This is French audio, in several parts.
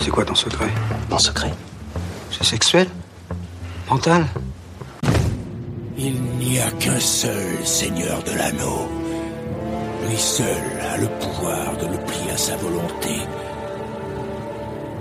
C'est quoi ton secret Mon secret C'est sexuel Mental Il n'y a qu'un seul seigneur de l'anneau. Lui seul a le pouvoir de le plier à sa volonté.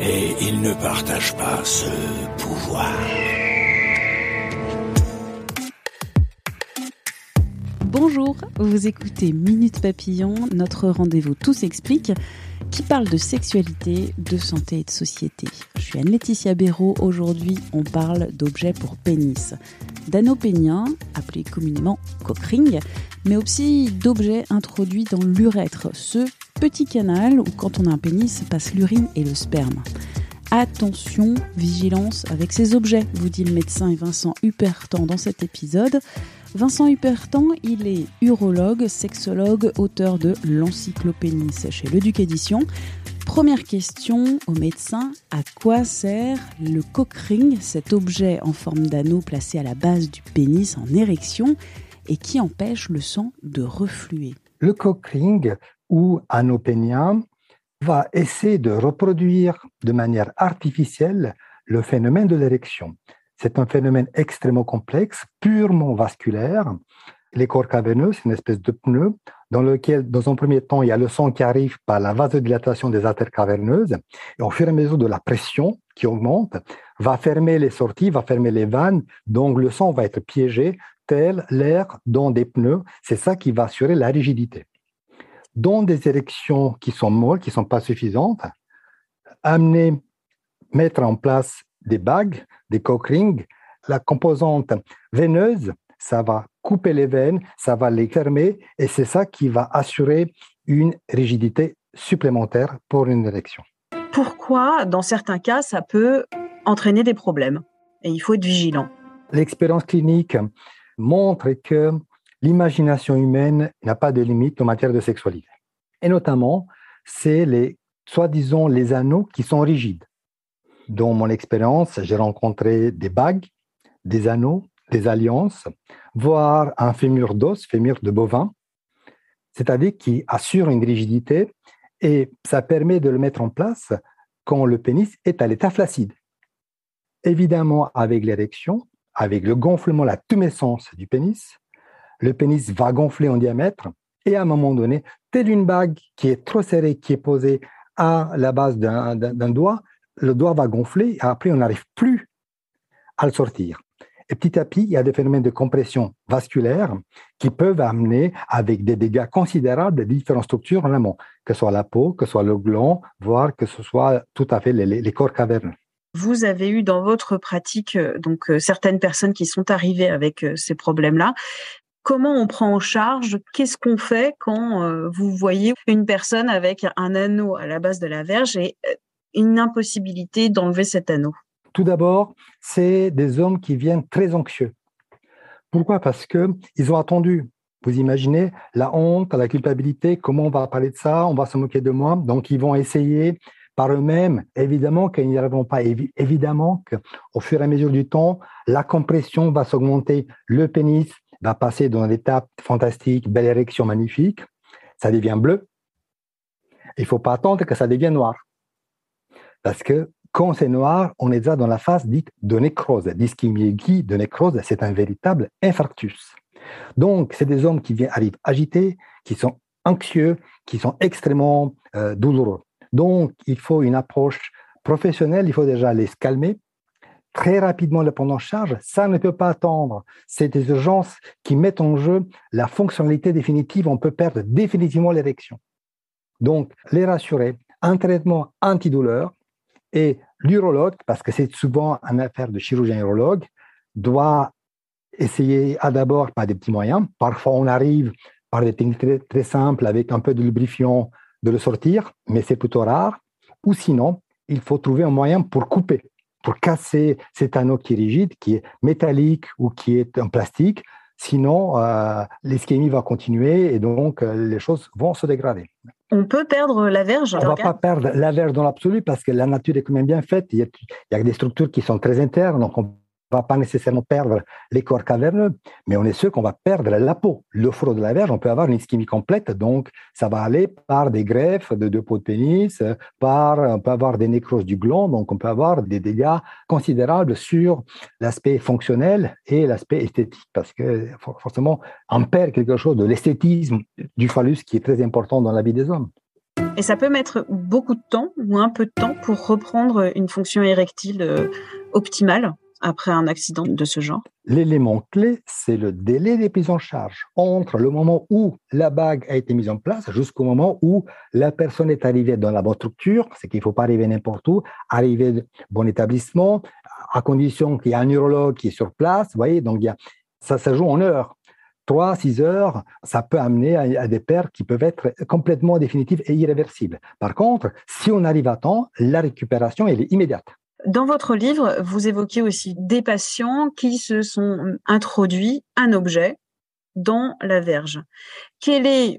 Et il ne partage pas ce pouvoir. Bonjour, vous écoutez Minute Papillon, notre rendez-vous Tout s'explique, qui parle de sexualité, de santé et de société. Je suis Anne-Laetitia Béraud, aujourd'hui on parle d'objets pour pénis, d'anneaux péniens, appelés communément cockring, mais aussi d'objets introduits dans l'urètre, ce petit canal où quand on a un pénis passe l'urine et le sperme. Attention, vigilance avec ces objets, vous dit le médecin et Vincent Hupertan dans cet épisode. Vincent Hupertan, il est urologue, sexologue, auteur de l'encyclopénis chez Le Duc Édition. Première question au médecin, à quoi sert le cock ring, cet objet en forme d'anneau placé à la base du pénis en érection et qui empêche le sang de refluer? Le cock ring ou anneau pénien va essayer de reproduire de manière artificielle le phénomène de l'érection. C'est un phénomène extrêmement complexe, purement vasculaire. Les corps caverneux, c'est une espèce de pneu dans lequel, dans un premier temps, il y a le sang qui arrive par la vasodilatation des artères caverneuses. Et au fur et à mesure de la pression qui augmente, va fermer les sorties, va fermer les vannes. Donc, le sang va être piégé, tel l'air dans des pneus. C'est ça qui va assurer la rigidité. Dans des érections qui sont molles, qui ne sont pas suffisantes, amener, mettre en place des bagues, des cock rings, la composante veineuse, ça va couper les veines, ça va les fermer, et c'est ça qui va assurer une rigidité supplémentaire pour une érection. Pourquoi, dans certains cas, ça peut entraîner des problèmes? Et il faut être vigilant. L'expérience clinique montre que l'imagination humaine n'a pas de limite en matière de sexualité. Et notamment, c'est les, soi-disant, les anneaux qui sont rigides. Dans mon expérience, j'ai rencontré des bagues, des anneaux, des alliances, voire un fémur d'os, fémur de bovin, c'est-à-dire qui assure une rigidité et ça permet de le mettre en place quand le pénis est à l'état flaccide. Évidemment, avec l'érection, avec le gonflement, la tumescence du pénis, le pénis va gonfler en diamètre et à un moment donné, telle une bague qui est trop serrée, qui est posée à la base d'un doigt, le doigt va gonfler et après on n'arrive plus à le sortir. Et petit à petit, il y a des phénomènes de compression vasculaire qui peuvent amener avec des dégâts considérables de différentes structures en amont, que ce soit la peau, que ce soit le gland, voire que ce soit tout à fait les, corps caverneux. Vous avez eu dans votre pratique euh, donc euh, certaines personnes qui sont arrivées avec euh, ces problèmes-là. Comment on prend en charge? Qu'est-ce qu'on fait quand vous voyez une personne avec un anneau à la base de la verge et une impossibilité d'enlever cet anneau Tout d'abord, c'est des hommes qui viennent très anxieux. Pourquoi? Parce qu'ils ont attendu. Vous imaginez la honte, la culpabilité, comment on va parler de ça, on va se moquer de moi. Donc, ils vont essayer par eux-mêmes, évidemment qu'ils n'y arriveront pas. Évidemment qu'au fur et à mesure du temps, la compression va s'augmenter, le pénis va passer dans l'étape fantastique, belle érection magnifique, ça devient bleu. Il ne faut pas attendre que ça devienne noir. Parce que quand c'est noir, on est déjà dans la phase dite de nécrose. D'ischémie de nécrose, c'est un véritable infarctus. Donc, c'est des hommes qui viennent, arrivent agités, qui sont anxieux, qui sont extrêmement euh, douloureux. Donc, il faut une approche professionnelle, il faut déjà les calmer, très rapidement les prendre en charge. Ça ne peut pas attendre. C'est des urgences qui mettent en jeu la fonctionnalité définitive. On peut perdre définitivement l'érection. Donc, les rassurer, un traitement antidouleur, et l'urologue, parce que c'est souvent une affaire de chirurgien urologue, doit essayer à d'abord par des petits moyens. Parfois, on arrive par des techniques très, très simples avec un peu de lubrifiant de le sortir, mais c'est plutôt rare. Ou sinon, il faut trouver un moyen pour couper, pour casser cet anneau qui est rigide, qui est métallique ou qui est en plastique. Sinon, euh, l'ischémie va continuer et donc euh, les choses vont se dégrader. On peut perdre la verge On ne va pas perdre la verge dans l'absolu parce que la nature est quand même bien faite. Il y, a, il y a des structures qui sont très internes, donc on va pas nécessairement perdre les corps caverneux, mais on est sûr qu'on va perdre la peau. Le front de la verge, on peut avoir une ischémie complète, donc ça va aller par des greffes de deux peaux de pénis, par, on peut avoir des nécroses du gland, donc on peut avoir des dégâts considérables sur l'aspect fonctionnel et l'aspect esthétique, parce que forcément, on perd quelque chose de l'esthétisme du phallus qui est très important dans la vie des hommes. Et ça peut mettre beaucoup de temps ou un peu de temps pour reprendre une fonction érectile euh, optimale après un accident de ce genre L'élément clé, c'est le délai des prises en charge entre le moment où la bague a été mise en place jusqu'au moment où la personne est arrivée dans la bonne structure, c'est qu'il ne faut pas arriver n'importe où, arriver dans bon établissement, à condition qu'il y ait un neurologue qui est sur place, vous voyez, donc il y a, ça, ça joue en heures. 3, 6 heures, ça peut amener à, des pertes qui peuvent être complètement définitives et irréversibles. Par contre, si on arrive à temps, la récupération, elle est immédiate. Dans votre livre, vous évoquez aussi des patients qui se sont introduits un objet dans la verge. Quels sont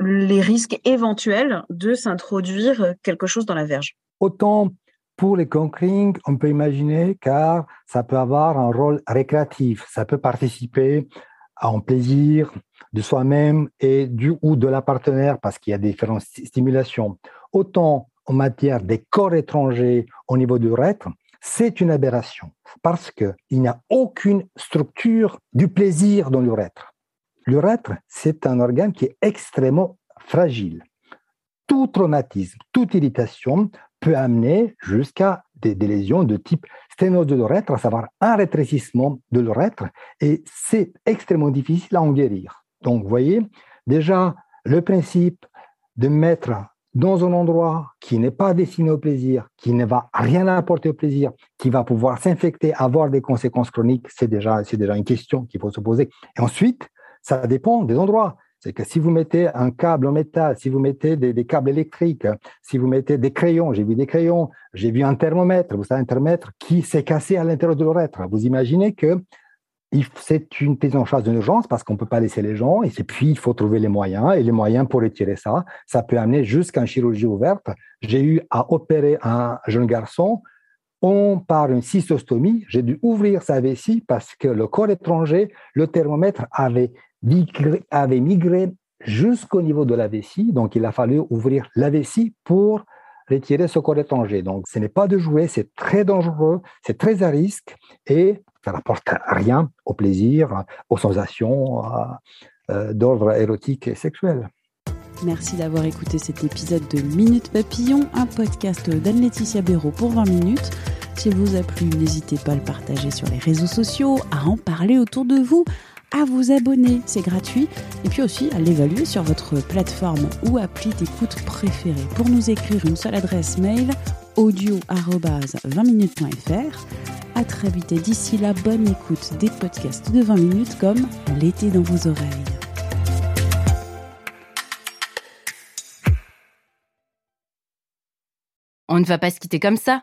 les risques éventuels de s'introduire quelque chose dans la verge? Autant pour les conquering, on peut imaginer car ça peut avoir un rôle récréatif, ça peut participer à un plaisir de soi-même et du ou de la partenaire parce qu'il y a différentes stimulations. Autant en matière des corps étrangers au niveau du l'urètre, c'est une aberration parce qu'il n'y a aucune structure du plaisir dans l'urètre. L'urètre, c'est un organe qui est extrêmement fragile. Tout traumatisme, toute irritation peut amener jusqu'à des, lésions de type sténose de l'urètre, à savoir un rétrécissement de l'urètre, et c'est extrêmement difficile à en guérir. Donc, vous voyez, déjà, le principe de mettre dans un endroit qui n'est pas destiné au plaisir, qui ne va rien apporter au plaisir, qui va pouvoir s'infecter, avoir des conséquences chroniques, c'est déjà, déjà une question qu'il faut se poser. Et ensuite, ça dépend des endroits. C'est que si vous mettez un câble en métal, si vous mettez des, câbles électriques, si vous mettez des crayons, j'ai vu des crayons, j'ai vu un thermomètre, vous savez, un thermomètre qui s'est cassé à l'intérieur de l'urètre. Vous imaginez que c'est une prise en charge d'urgence parce qu'on ne peut pas laisser les gens, et puis il faut trouver les moyens, et les moyens pour retirer ça, ça peut amener jusqu'à une chirurgie ouverte. J'ai eu à opérer un jeune garçon, on par une cystostomie, j'ai dû ouvrir sa vessie parce que le corps étranger, le thermomètre avait migré jusqu'au niveau de la vessie, donc il a fallu ouvrir la vessie pour retirer ce corps étranger. Donc ce n'est pas de jouer, c'est très dangereux, c'est très à risque, et ça n'apporte rien au plaisir, aux sensations euh, d'ordre érotique et sexuel. Merci d'avoir écouté cet épisode de Minute Papillon, un podcast d'Anne-Laetitia Béraud pour 20 minutes. S'il vous a plu, n'hésitez pas à le partager sur les réseaux sociaux, à en parler autour de vous, à vous abonner, c'est gratuit, et puis aussi à l'évaluer sur votre plateforme ou appli d'écoute préférée. Pour nous écrire une seule adresse mail, audio-20minutes.fr. À très vite et d'ici là, bonne écoute des podcasts de 20 minutes comme L'été dans vos oreilles. On ne va pas se quitter comme ça.